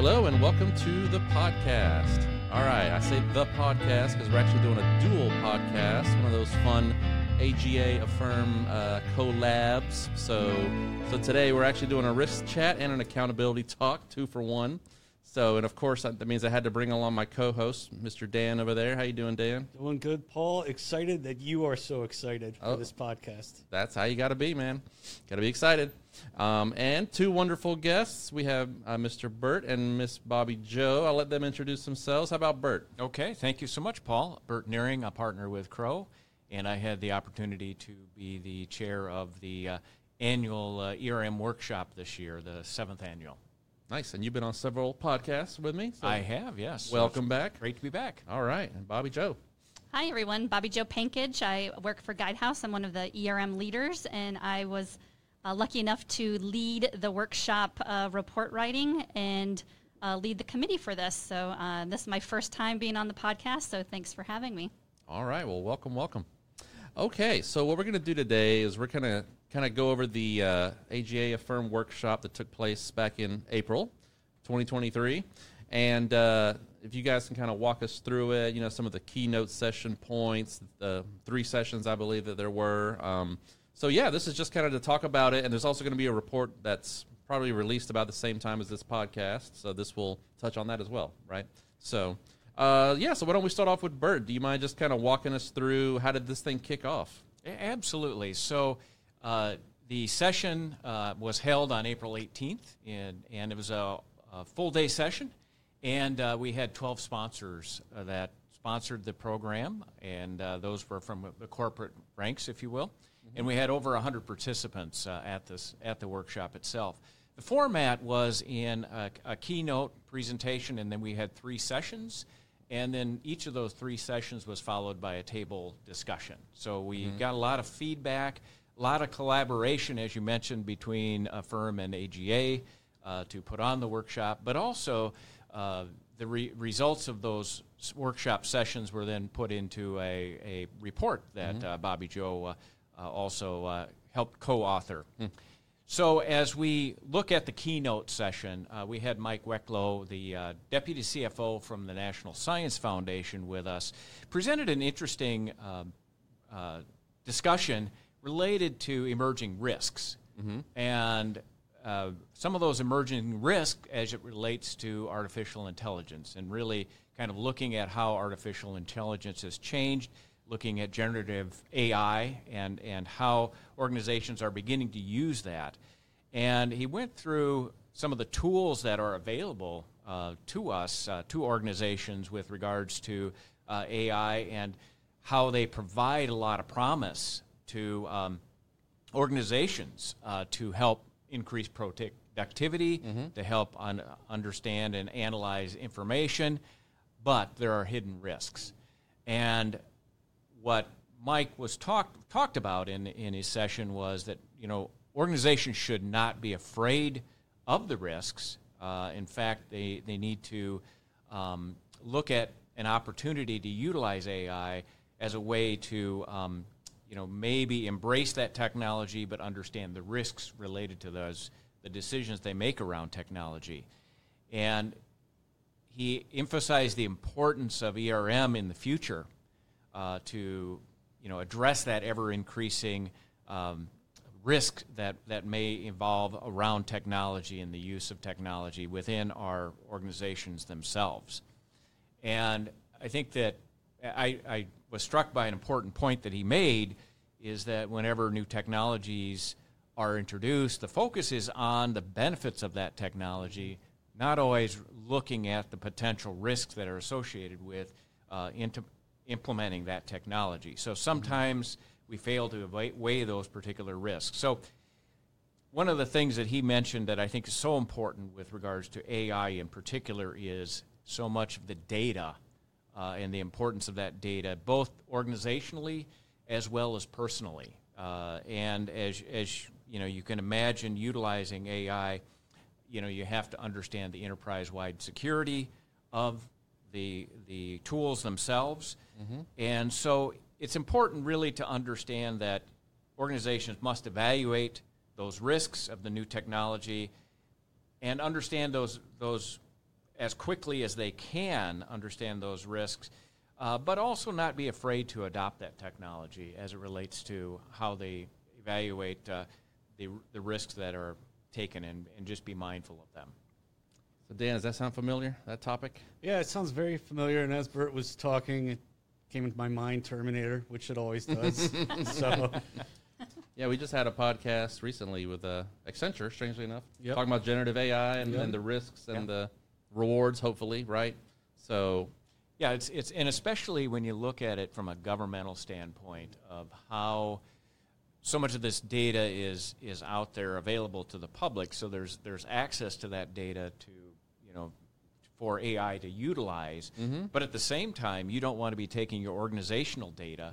Hello and welcome to the podcast. All right, I say the podcast because we're actually doing a dual podcast, one of those fun AGA AFERM uh, collabs. So, so today we're actually doing a risk chat and an accountability talk, two for one. So, and of course that means I had to bring along my co-host, Mr. Dan over there. How you doing, Dan? Doing good, Paul. Excited that you are so excited for Oh. this podcast. That's how you got to be, man. Got to be excited. Um, and two wonderful guests. We have uh, Mr. Bert and Miss Bobbi-Jo. I'll let them introduce themselves. How about Bert? Okay, thank you so much, Paul. Bert Nuehring, a partner with Crowe, and I had the opportunity to be the chair of the uh, annual uh, ERM workshop this year, the seventh annual. Nice. And you've been on several podcasts with me. so I have, yes. Welcome it's back. Great to be back. All right. And Bobbi-Jo. Hi, everyone. Bobby Joe Pankaj. I work for Guidehouse. I'm one of the ERM leaders, and I was uh, lucky enough to lead the workshop uh, report writing and uh, lead the committee for this. So, uh, this is my first time being on the podcast, so thanks for having me. All right. Well, welcome, welcome. Okay. So what we're going to do today is we're going to kind of go over the uh, AGA AFERM workshop that took place back in April 2023. And uh, if you guys can kind of walk us through it, you know, some of the keynote session points, the three sessions I believe that there were. Um, so, yeah, this is just kind of to talk about it. And there's also going to be a report that's probably released about the same time as this podcast. So, this will touch on that as well, right? So, uh, yeah, so why don't we start off with Bert? Do you mind just kind of walking us through how did this thing kick off? Absolutely. So uh, the session uh, was held on April 18th, and, and it was a, a full day session. And uh, we had 12 sponsors uh, that sponsored the program, and uh, those were from the corporate ranks, if you will. And we had over 100 participants uh, at, this, at the workshop itself. The format was in a, a keynote presentation, and then we had three sessions. And then each of those three sessions was followed by a table discussion. So we got a lot of feedback, a lot of collaboration, as you mentioned, between AFERM and AGA uh, to put on the workshop, but also uh, the re- results of those workshop sessions were then put into a, a report that uh, Bobbi-Jo uh, uh, also uh, helped co author. So, as we look at the keynote session, uh, we had Mike Wetklow, the uh, deputy CFO from the National Science Foundation, with us, presented an interesting um, uh, discussion related to emerging risks. And uh, some of those emerging risks as it relates to artificial intelligence, and really kind of looking at how artificial intelligence has changed, looking at generative AI and, and how organizations are beginning to use that. And he went through some of the tools that are available uh, to us, uh, to organizations, with regards to uh, AI and how they provide a lot of promise to um, organizations uh, to help increase productivity, to help un- understand and analyze information, but there are hidden risks. And what Mike was talked talked about in in his session was that you know organizations should not be afraid of the risks. Uh, in fact, they they need to um, look at an opportunity to utilize AI as a way to um, you know maybe embrace that technology, but understand the risks related to those the decisions they make around technology, and he emphasized the importance of ERM in the future uh, to you know address that ever increasing um, risk that, that may involve around technology and the use of technology within our organizations themselves. And I think that I, I was struck by an important point that he made is that whenever new technologies are introduced, the focus is on the benefits of that technology, not always looking at the potential risks that are associated with uh, implementing that technology. So sometimes we fail to weigh those particular risks. So one of the things that he mentioned that I think is so important with regards to AI in particular is so much of the data uh, and the importance of that data, both organizationally as well as personally. Uh, and as, as you know, you can imagine utilizing AI, you know, you have to understand the enterprise-wide security of the the tools themselves, and so it's important really to understand that organizations must evaluate those risks of the new technology and understand those those as quickly as they can understand those risks, uh, but also not be afraid to adopt that technology as it relates to how they evaluate uh, the, the risks that are taken and, and just be mindful of them. So Dan, does that sound familiar? That topic? Yeah, it sounds very familiar. And as Bert was talking, it came into my mind Terminator, which it always does. so, Yeah, we just had a podcast recently with uh, Accenture, strangely enough, Yep. talking about generative AI and, Yep. and the risks and Yeah. the rewards, hopefully, right? So, Yeah, it's it's and especially when you look at it from a governmental standpoint of how so much of this data is is out there available to the public. So there's there's access to that data to you know for AI to utilize. Mm-hmm. But at the same time, you don't want to be taking your organizational data,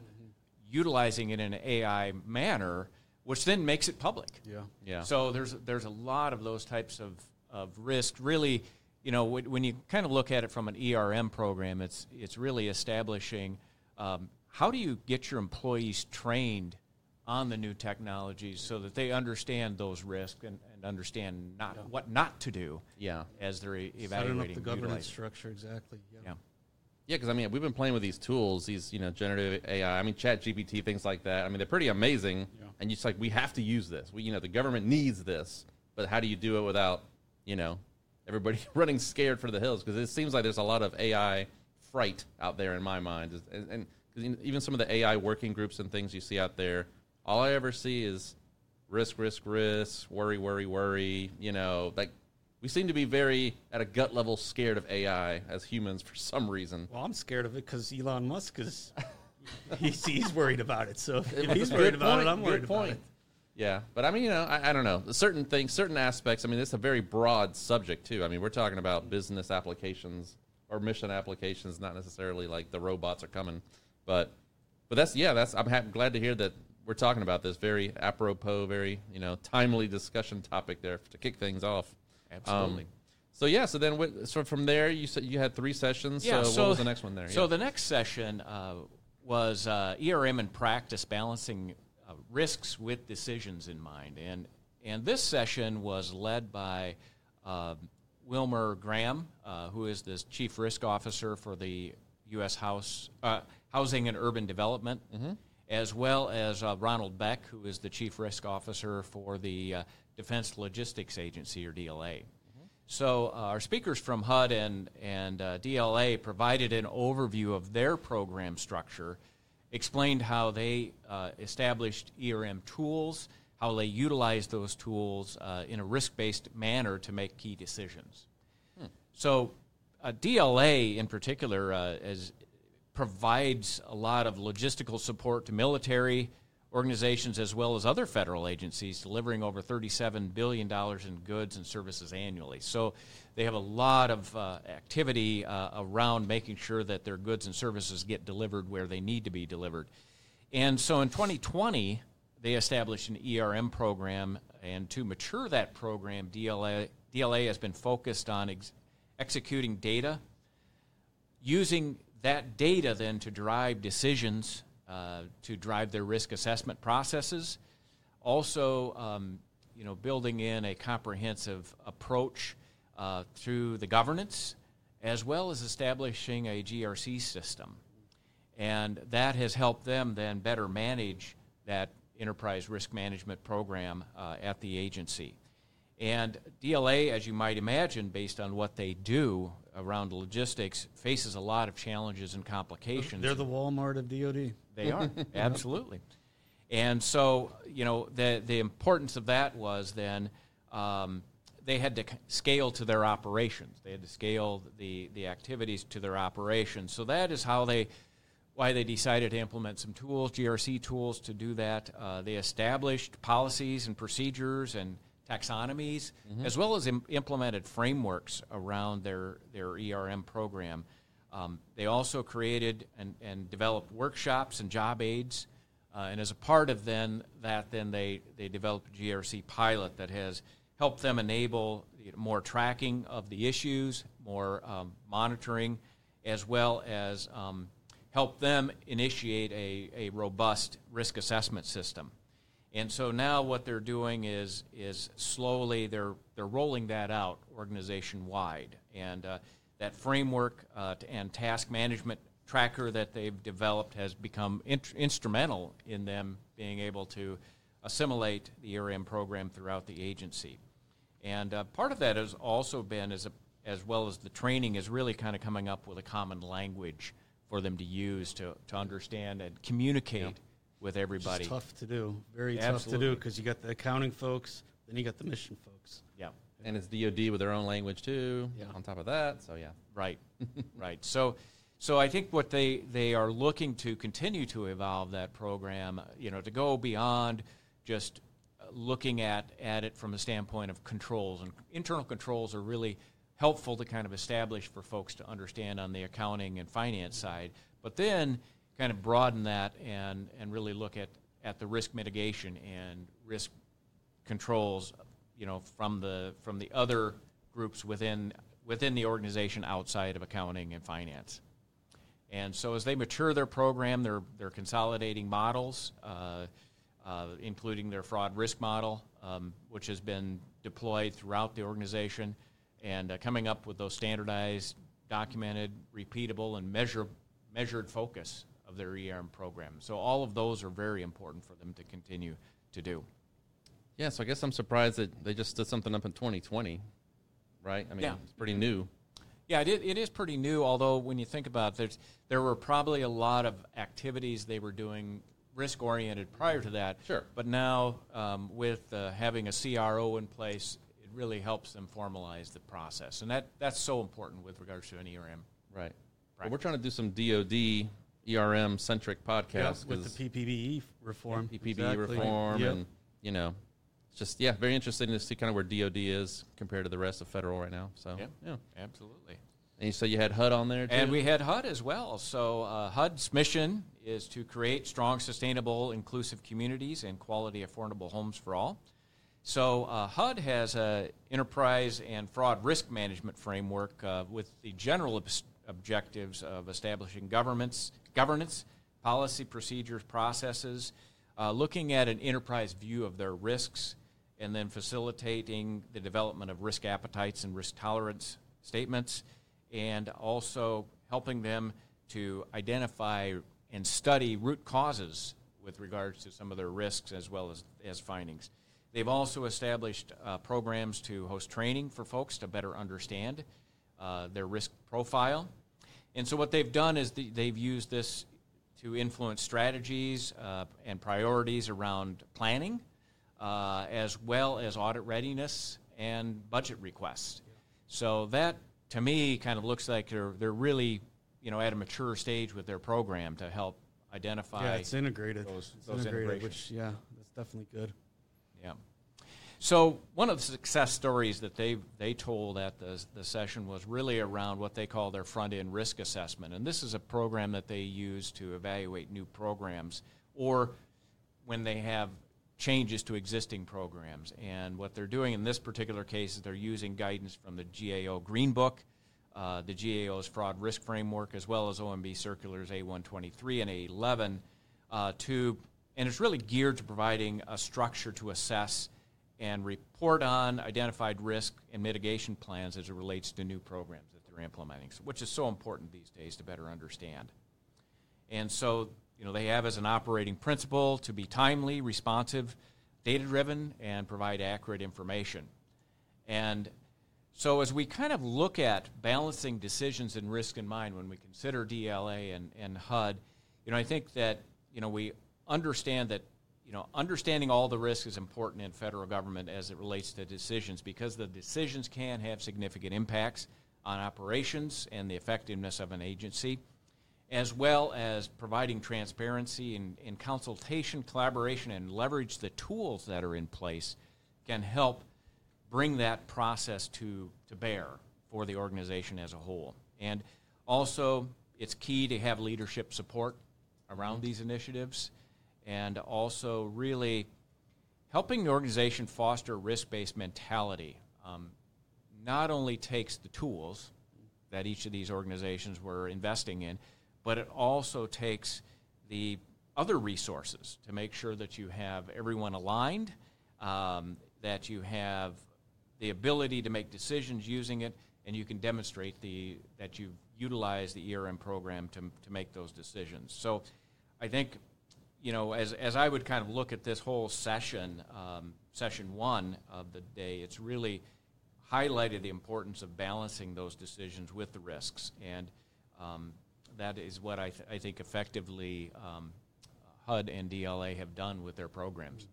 utilizing it in an AI manner, which then makes it public. yeah. yeah. So there's there's a lot of those types of of risk. Really, you know, when, when you kind of look at it from an ERM program, it's it's really establishing um, how do you get your employees trained on the new technologies so that they understand those risks and, and understand not what not to do yeah. as they're e- Setting evaluating up the governance utilizing. structure, exactly. Yeah. Yeah. Yeah, because I mean, we've been playing with these tools, these you know generative AI. I mean, ChatGPT, things like that. I mean, they're pretty amazing. Yeah. And you just like we have to use this. We, you know, the government needs this, but how do you do it without, you know, everybody running scared for the hills? Because it seems like there's a lot of AI fright out there in my mind, and, and even some of the AI working groups and things you see out there, all I ever see is risk, risk, risk, worry, worry, worry. You know, like we seem to be very at a gut level scared of AI as humans for some reason. Well, I'm scared of it because Elon Musk is. he's, he's worried about it. So if, if he's worried about point, it, I'm worried about point. it. Yeah, but I mean, you know, I, I don't know. Certain things, certain aspects. I mean, it's a very broad subject too. I mean, we're talking about business applications or mission applications, not necessarily like the robots are coming. But, but that's yeah, that's. I'm ha- glad to hear that we're talking about this very apropos, very you know timely discussion topic there to kick things off. Absolutely. Um, so yeah, so then what, so from there you said you had three sessions. Yeah, so, what was the next one there? So Yeah. the next session uh, was uh, ERM in practice, balancing risks with decisions in mind, and and this session was led by uh, Wilmer Graham, uh, who is the chief risk officer for the U.S. House uh, Housing and Urban Development, as well as uh, Ronald Beck, who is the chief risk officer for the uh, Defense Logistics Agency or DLA. So uh, our speakers from HUD and and uh, DLA provided an overview of their program structure, explained how they uh, established ERM tools, how they utilized those tools uh, in a risk-based manner to make key decisions. So uh, DLA in particular uh, is, provides a lot of logistical support to military organizations as well as other federal agencies, delivering over $37 billion in goods and services annually. So they have a lot of uh, activity uh, around making sure that their goods and services get delivered where they need to be delivered. And so in 2020, they established an ERM program, and to mature that program, DLA, DLA has been focused on ex- executing data using that data then to drive decisions, uh, to drive their risk assessment processes. Also, um, you know, building in a comprehensive approach uh, through the governance, as well as establishing a GRC system. And that has helped them then better manage that enterprise risk management program uh, at the agency. And DLA, as you might imagine, based on what they do around logistics, faces a lot of challenges and complications. They're the Walmart of DoD. They are absolutely, and so you know the the importance of that was then um, they had to scale to their operations. They had to scale the the activities to their operations. So that is how they why they decided to implement some tools, GRC tools, to do that. Uh, they established policies and procedures and taxonomies, as well as Im- implemented frameworks around their their ERM program. Um, they also created and, and developed workshops and job aids, uh, and as a part of then that, then they they developed a GRC pilot that has helped them enable more tracking of the issues, more um, monitoring, as well as um, help them initiate a, a robust risk assessment system. And so now what they're doing is is slowly they're they're rolling that out organization wide, and uh, that framework uh, and task management tracker that they've developed has become instrumental in them being able to assimilate the ERM program throughout the agency. And uh, part of that has also been, as, a, as well as the training, is really kind of coming up with a common language for them to use to, to understand and communicate Yeah. with everybody. It's tough to do. Very tough to do because you got the accounting folks, then you got the mission folks. Yeah, And it's DoD with their own language too. Yeah. On top of that, so yeah. right, right. So, so I think what they they are looking to continue to evolve that program, you know, to go beyond just looking at at it from a standpoint of controls and internal controls are really helpful to kind of establish for folks to understand on the accounting and finance side, but then kind of broaden that and and really look at at the risk mitigation and risk controls, you know, from the from the other groups within within the organization outside of accounting and finance. And so as they mature their program, they're they're consolidating models, uh, uh, including their fraud risk model, um, which has been deployed throughout the organization, and uh, coming up with those standardized, documented, repeatable, and measure measured focus of their ERM program. So all of those are very important for them to continue to do. Yeah, so I guess I'm surprised that they just did something up in 2020, right? I mean, Yeah. it's pretty new. Yeah, it, it is pretty new. Although when you think about it, there's, there were probably a lot of activities they were doing risk oriented prior to that. Sure. But now um, with uh, having a CRO in place, it really helps them formalize the process, and that that's so important with regards to an ERM. Right. Well, we're trying to do some DoD ERM centric podcasts with the PPBE reform. PPB Exactly. reform, Yep. and you know, it's just yeah, very interesting to see kind of where DoD is compared to the rest of federal right now. So Yeah. yeah, Absolutely. And you said you had HUD on there, too? And we had HUD as well. So uh, HUD's mission is to create strong, sustainable, inclusive communities and quality, affordable homes for all. So uh, HUD has an enterprise and fraud risk management framework uh, with the general obs- objectives of establishing governments, governance, policy, procedures, processes, uh, looking at an enterprise view of their risks, and then facilitating the development of risk appetites and risk tolerance statements, and also helping them to identify and study root causes with regards to some of their risks as well as, as findings. They've also established uh, programs to host training for folks to better understand uh, their risk profile. And so, what they've done is the, they've used this to influence strategies uh, and priorities around planning, uh, as well as audit readiness and budget requests. So, that to me kind of looks like they're, they're really you know, at a mature stage with their program to help identify. Yeah, it's integrated. those- It's those integrated, which yeah, that's definitely good. Yeah. So one of the success stories that they they told at the the session was really around what they call their front end risk assessment, and this is a program that they use to evaluate new programs or when they have changes to existing programs. And what they're doing in this particular case is they're using guidance from the GAO Green Book, uh, the GAO's fraud risk framework, as well as OMB circulars A123 and A11 uh, to, and it's really geared to providing a structure to assess and report on identified risk and mitigation plans as it relates to new programs that they're implementing, which is so important these days to better understand. And so, you know, they have as an operating principle to be timely, responsive, data driven, and provide accurate information. And so, as we kind of look at balancing decisions and risk in mind when we consider DLA and, and HUD, you know, I think that, you know, we understand that, you know, understanding all the risks is important in federal government as it relates to decisions because the decisions can have significant impacts on operations and the effectiveness of an agency as well as providing transparency and, and consultation, collaboration, and leverage the tools that are in place can help bring that process to, to bear for the organization as a whole. And also, it's key to have leadership support around these initiatives and also really helping the organization foster a risk based mentality. Um, not only takes the tools that each of these organizations were investing in, but it also takes the other resources to make sure that you have everyone aligned, um, that you have the ability to make decisions using it, and you can demonstrate the that you've utilized the ERM program to, to make those decisions. So I think, you know, as, as I would kind of look at this whole session, um, session one of the day, it's really highlighted the importance of balancing those decisions with the risks. And um, that is what I, th- I think effectively um, HUD and DLA have done with their programs.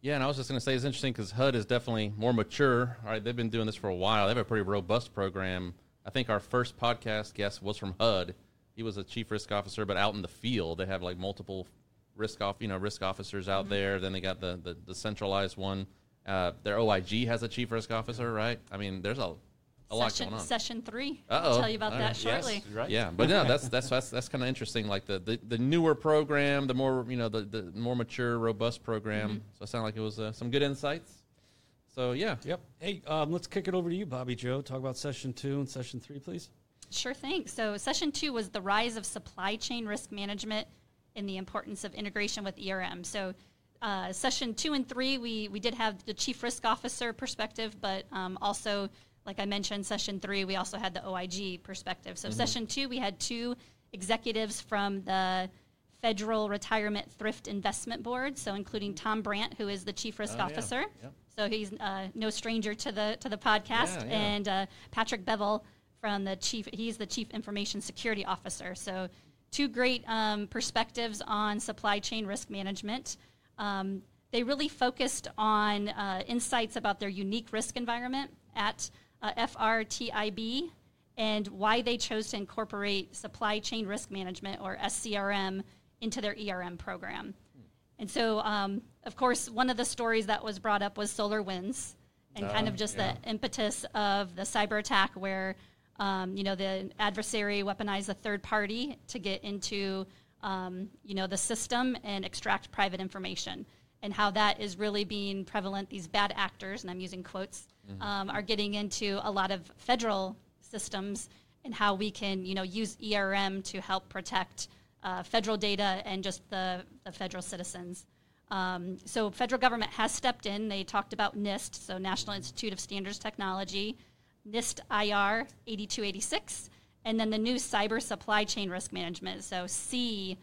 Yeah, and I was just going to say it's interesting because HUD is definitely more mature. All right, they've been doing this for a while. They have a pretty robust program. I think our first podcast guest was from HUD. He was a chief risk officer, but out in the field, they have like multiple risk off, you know, risk officers out mm-hmm. there. Then they got the the, the centralized one. Uh, their OIG has a chief risk officer, right? I mean, there's a a lot session, going on. Session three. Uh-oh. I'll tell you about All that right. shortly. Yes, right. Yeah, but no, that's that's that's, that's kind of interesting. Like the, the, the newer program, the more you know, the, the more mature, robust program. Mm-hmm. So it sounded like it was uh, some good insights. So yeah. Yep. Hey, um, let's kick it over to you, Bobbi-Jo. Talk about session two and session three, please. Sure thing. So session two was the rise of supply chain risk management and the importance of integration with ERM. So. Uh, session two and three, we, we did have the chief risk officer perspective, but um, also like I mentioned, session three, we also had the OIG perspective. So, mm-hmm. session two, we had two executives from the Federal Retirement Thrift Investment Board, so including Tom Brandt, who is the chief risk oh, officer. Yeah. Yep. So he's uh, no stranger to the to the podcast, yeah, yeah. and uh, Patrick Bevel from the chief. He's the chief information security officer. So two great um, perspectives on supply chain risk management. Um, they really focused on uh, insights about their unique risk environment at uh, FRTIB and why they chose to incorporate supply chain risk management or SCRM into their ERM program. And so, um, of course, one of the stories that was brought up was SolarWinds and uh, kind of just yeah. the impetus of the cyber attack where, um, you know, the adversary weaponized a third party to get into, um, you know, the system and extract private information and how that is really being prevalent. These bad actors, and I'm using quotes, mm-hmm. um, are getting into a lot of federal systems and how we can, you know, use ERM to help protect uh, federal data and just the, the federal citizens. Um, so federal government has stepped in. They talked about NIST, so National Institute of Standards Technology, NIST IR 8286, and then the new Cyber Supply Chain Risk Management, so C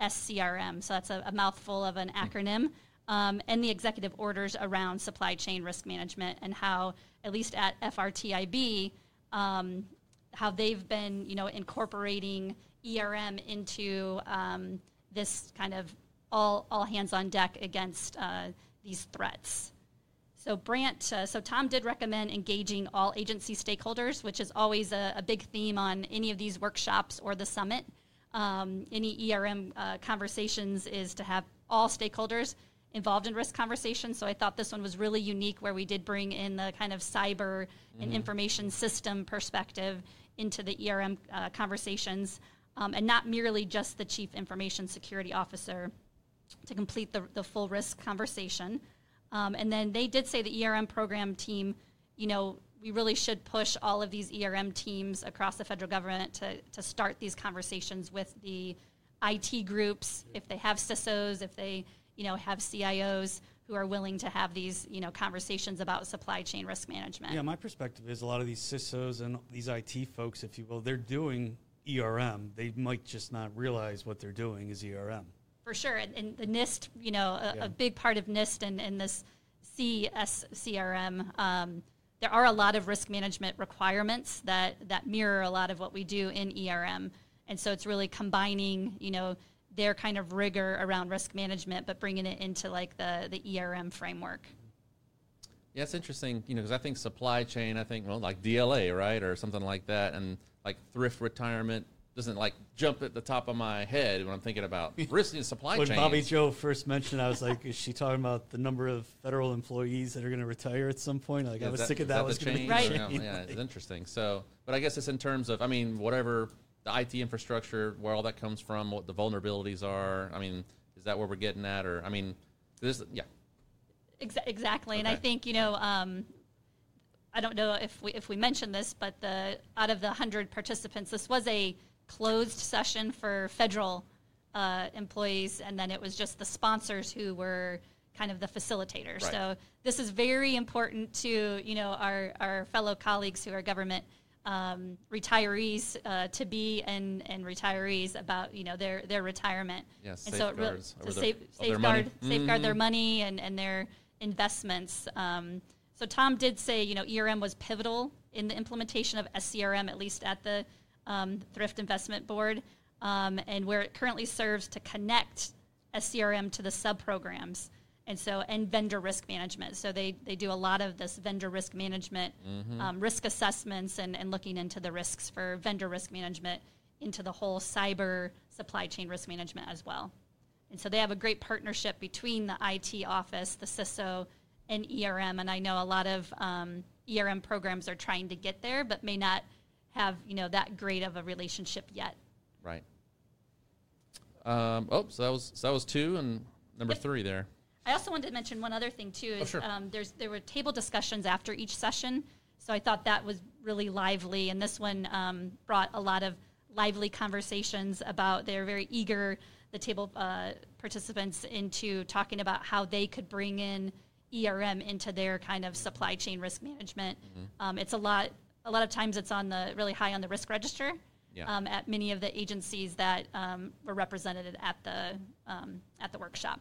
SCRM. So that's a, a mouthful of an acronym um, and the executive orders around supply chain risk management and how, at least at FRTIB, um, how they've been, you know, incorporating ERM into um, this kind of all, all hands on deck against uh, these threats. So Brandt, uh, so Tom did recommend engaging all agency stakeholders, which is always a, a big theme on any of these workshops or the summit. Um, any ERM uh, conversations is to have all stakeholders involved in risk conversations. So I thought this one was really unique where we did bring in the kind of cyber mm-hmm. and information system perspective into the ERM uh, conversations um, and not merely just the chief information security officer to complete the, the full risk conversation. Um, and then they did say the ERM program team, you know, we really should push all of these ERM teams across the federal government to, to start these conversations with the IT groups, if they have CISOs, if they you know, have CIOs who are willing to have these, you know, conversations about supply chain risk management. Yeah, my perspective is a lot of these CISOs and these IT folks, if you will, they're doing ERM. They might just not realize what they're doing is ERM. For sure, and, and the NIST, you know, a, yeah. a, big part of NIST and, and this CSCRM. Um, there are a lot of risk management requirements that that mirror a lot of what we do in ERM, and so it's really combining, you know, their kind of rigor around risk management, but bringing it into like the the ERM framework. Yeah, it's interesting, you know, because I think supply chain, I think well, like DLA, right, or something like that, and like thrift retirement doesn't like jump at the top of my head when I'm thinking about risk in supply chain. When Bobbi-Jo first mentioned, I was like, is she talking about the number of federal employees that are going to retire at some point? Like, I was that, thinking that, that was going to be right. Yeah, yeah, it's interesting. So, but I guess it's in terms of, I mean, whatever the IT infrastructure, where all that comes from, what the vulnerabilities are. I mean, is that where we're getting at, or I mean, this, yeah. Exa- exactly, okay. and I think you know, um, I don't know if we if we mentioned this, but the out of the hundred participants, this was a closed session for federal uh, employees, and then it was just the sponsors who were kind of the facilitators. Right. So this is very important to you know our our fellow colleagues who are government um, retirees uh, to be and and retirees about you know their their retirement. Yeah, and so it really to safe, of their money. safeguard safeguard their money and and their investments. Um, so Tom did say you know ERM was pivotal in the implementation of SCRM at least at the um, Thrift Investment Board, um, and where it currently serves to connect SCRM to the sub programs and so and vendor risk management. So they they do a lot of this vendor risk management, um, risk assessments, and and looking into the risks for vendor risk management into the whole cyber supply chain risk management as well. And so they have a great partnership between the IT office, the CISO, and ERM. And I know a lot of um, ERM programs are trying to get there, but may not have you know that great of a relationship yet. Right. Um, oh, so that was so that was two and number Yep. three there. I also wanted to mention one other thing too. Is Oh, sure. um, there's there were table discussions after each session, so I thought that was really lively, and this one um, brought a lot of lively conversations about. They're very eager, the table uh, participants, into talking about how they could bring in ERM into their kind of supply chain risk management. Mm-hmm. Um, it's a lot. A lot of times, it's on the really high on the risk register. Yeah. Um, at many of the agencies that um, were represented at the um, at the workshop.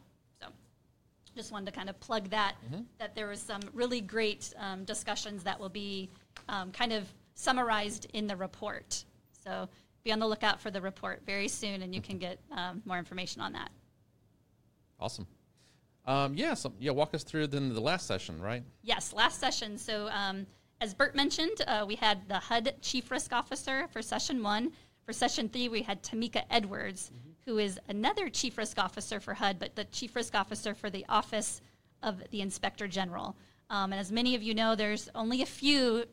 Just wanted to kind of plug that that there was some really great um, discussions that will be um, kind of summarized in the report. So be on the lookout for the report very soon, and you can get um, more information on that. Awesome. Um, yeah, so yeah, walk us through then the last session, right? Yes, last session. So, um, as Bert mentioned, uh, we had the HUD Chief Risk Officer for session one. For session three, we had Tamika Edwards, who is another Chief Risk Officer for HUD, but the Chief Risk Officer for the Office of the Inspector General. Um, and as many of you know, there's only a few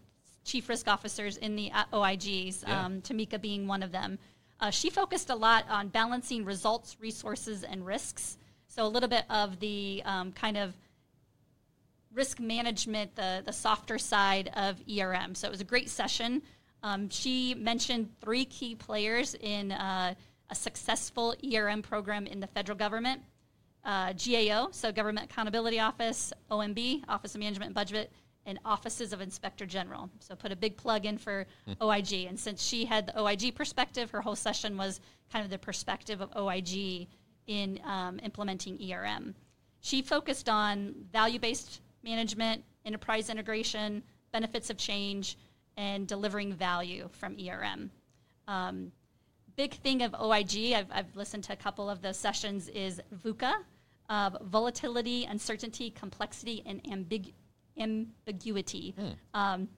Chief Risk Officers in the OIGs, Yeah. um, Tamika being one of them. Uh, she focused a lot on balancing results, resources, and risks. So, a little bit of the um, kind of risk management, the, the softer side of ERM. So it was a great session. Um, she mentioned three key players in uh, a successful ERM program in the federal government uh, GAO, so Government Accountability Office, OMB, Office of Management and Budget, and Offices of Inspector General. So put a big plug in for OIG. And since she had the OIG perspective, her whole session was kind of the perspective of OIG in um, implementing ERM. She focused on value based management, enterprise integration, benefits of change, and delivering value from ERM. Um, big thing of OIG, I've, I've listened to a couple of the sessions, is VUCA, uh, volatility, uncertainty, complexity, and ambig- ambiguity, um,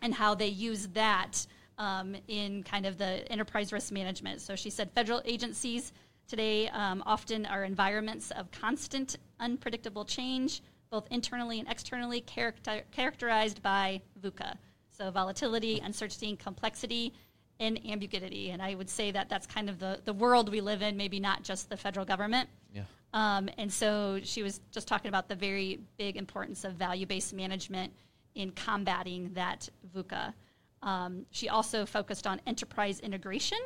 and how they use that um, in kind of the enterprise risk management. So she said federal agencies today um, often are environments of constant, unpredictable change, both internally and externally, character- characterized by VUCA. So volatility, uncertainty, complexity, and ambiguity. And I would say that that's kind of the, the world we live in, maybe not just the federal government. Yeah. Um, and so she was just talking about the very big importance of value based management in combating that VUCA. Um, she also focused on enterprise integration.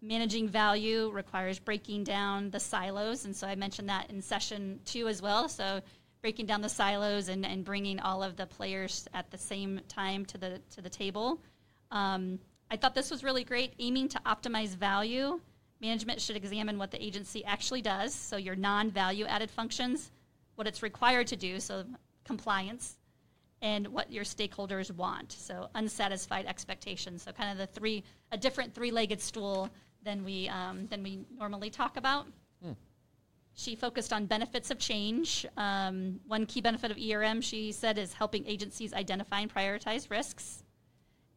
Managing value requires breaking down the silos. And so I mentioned that in session two as well. So breaking down the silos and, and bringing all of the players at the same time to the, to the table. Um, I thought this was really great. Aiming to optimize value, management should examine what the agency actually does. So, your non value added functions, what it's required to do, so compliance, and what your stakeholders want. So, unsatisfied expectations. So, kind of the three, a different three legged stool than we, um, than we normally talk about. She focused on benefits of change. Um, one key benefit of ERM, she said, is helping agencies identify and prioritize risks.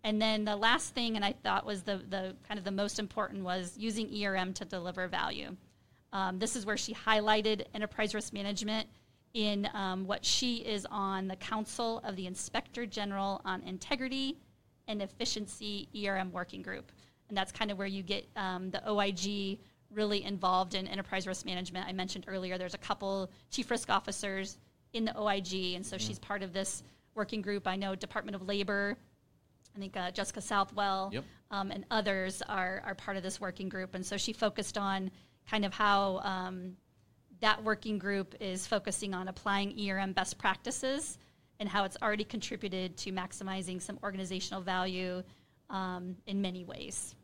And then the last thing, and I thought was the, the kind of the most important, was using ERM to deliver value. Um, this is where she highlighted enterprise risk management in um, what she is on the Council of the Inspector General on Integrity and Efficiency ERM Working Group. And that's kind of where you get um, the OIG really involved in enterprise risk management. I mentioned earlier there's a couple chief risk officers in the OIG, and so she's part of this working group. I know Department of Labor, I think uh, Jessica Southwell Yep. um, and others are, are part of this working group. And so she focused on kind of how um, that working group is focusing on applying ERM best practices and how it's already contributed to maximizing some organizational value um, in many ways.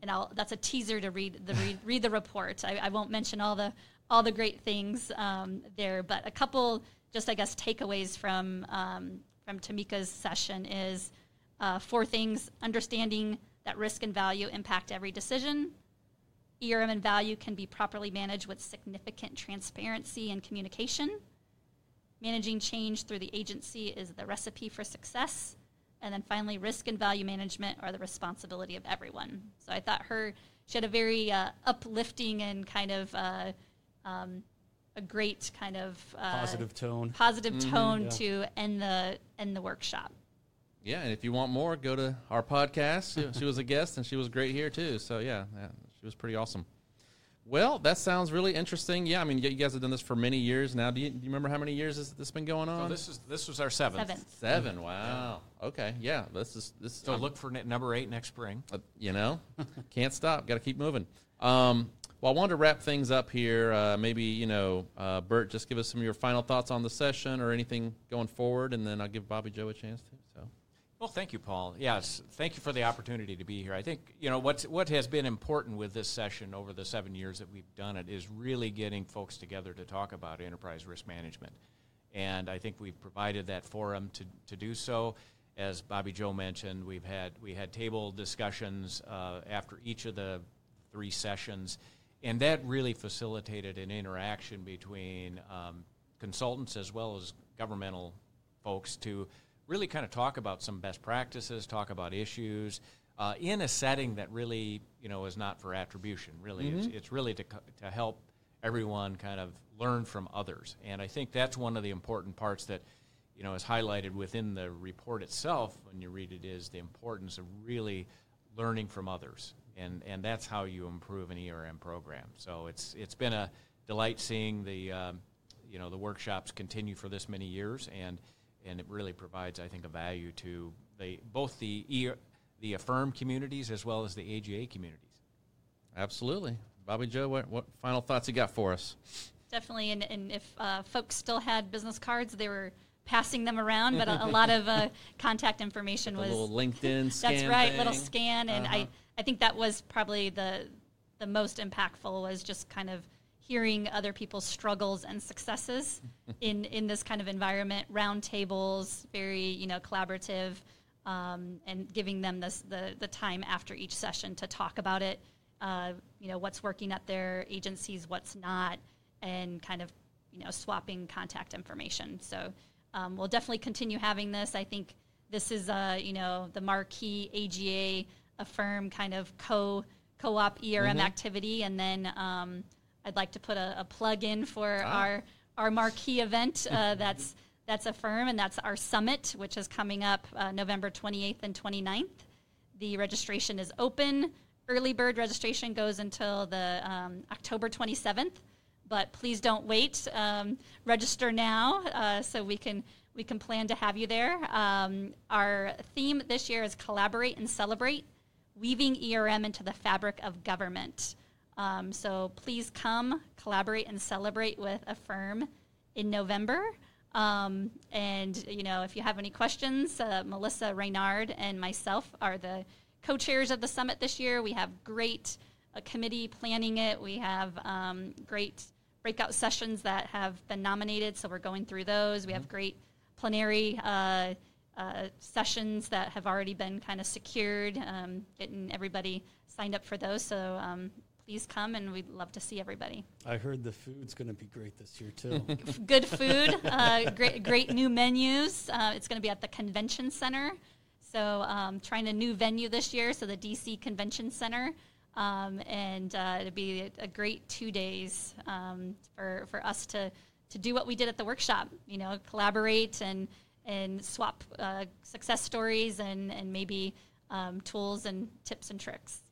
And I'll, that's a teaser to read the read, read the report. I, I, won't mention all the all the great things um, there, but a couple just I guess takeaways from um, from Tamika's session is uh, four things: understanding that risk and value impact every decision. ERM and value can be properly managed with significant transparency and communication. Managing change through the agency is the recipe for success. And then finally, risk and value management are the responsibility of everyone. So I thought her, she had a very uh, uplifting and kind of uh, um, a great kind of uh, positive tone, positive mm-hmm, tone yeah. to end the end the workshop. Yeah, and if you want more, go to our podcast. She, she was a guest, and she was great here too. So yeah, yeah, she was pretty awesome. Well, that sounds really interesting. Yeah, I mean, you guys have done this for many years now. Do you, do you remember how many years has this been going on? So this is this was our seventh. Seven. Seven. Wow. Okay. Yeah. This is this. So um, look for number eight next spring. Uh, you know, can't stop. Got to keep moving. Um, well, I wanted to wrap things up here. Uh, maybe you know, uh, Bert, just give us some of your final thoughts on the session or anything going forward, and then I'll give Bobbi-Jo a chance to. So. Well, thank you, Paul. Yes, thank you for the opportunity to be here. I think you know what's what has been important with this session over the seven years that we've done it is really getting folks together to talk about enterprise risk management, and I think we've provided that forum to to do so. As Bobbi-Jo mentioned, we've had we had table discussions uh, after each of the three sessions and that really facilitated an interaction between um, consultants as well as governmental folks to really kind of talk about some best practices, talk about issues uh, in a setting that really you know is not for attribution. Really, mm-hmm. it's, it's, really to to help everyone kind of learn from others, and I think that's one of the important parts that you know is highlighted within the report itself when you read it is the importance of really learning from others and and that's how you improve an ERM program. So it's it's been a delight seeing the um, you know the workshops continue for this many years, and and it really provides I think a value to the both the e, the AFERM communities as well as the AGA communities. Absolutely, Bobbi-Jo. What what final thoughts you got for us? Definitely, and and if uh, folks still had business cards, they were passing them around, but a, a lot of uh, contact information was little LinkedIn. that's right, thing. little scan, and uh-huh. I I think that was probably the the most impactful was just kind of hearing other people's struggles and successes in in this kind of environment. Roundtables, very you know collaborative, um, and giving them this the the time after each session to talk about it. Uh, you know what's working at their agencies, what's not, and kind of you know swapping contact information. So um, we'll definitely continue having this. I think this is uh, you know the marquee AGA affirm kind of co co-op ERM mm-hmm. activity, and then um, I'd like to put a, a plug in for ah. our our marquee event. Uh, that's that's firm, and that's our summit, which is coming up uh, November 28th and 29th. The registration is open. Early bird registration goes until the um, October 27th, but please don't wait. Um, register now uh, so we can we can plan to have you there. Um, our theme this year is collaborate and celebrate weaving ERM into the fabric of government. Um, so please come collaborate and celebrate with AFERM in November. Um, and you know, if you have any questions, uh, Melissa Reynard and myself are the co-chairs of the summit this year. We have great uh, committee planning it. We have um, great breakout sessions that have been nominated, so we're going through those. We have great plenary. Uh, uh, sessions that have already been kind of secured, um, getting everybody signed up for those. So um, please come, and we'd love to see everybody. I heard the food's going to be great this year too. Good food, uh, great, great new menus. Uh, it's going to be at the convention center. So um, trying a new venue this year, so the DC Convention Center. Um, and uh, it'd be a, a, great two days um, for, for us to, to do what we did at the workshop, you know, collaborate and and swap uh, success stories and, and maybe um, tools and tips and tricks.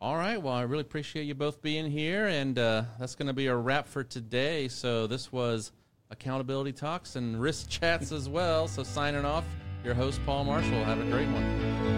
All right. Well, I really appreciate you both being here. And uh, that's going to be a wrap for today. So this was Accountability Talks and Risk Chats as well. So signing off, your host, Paul Marshall. Have a great one.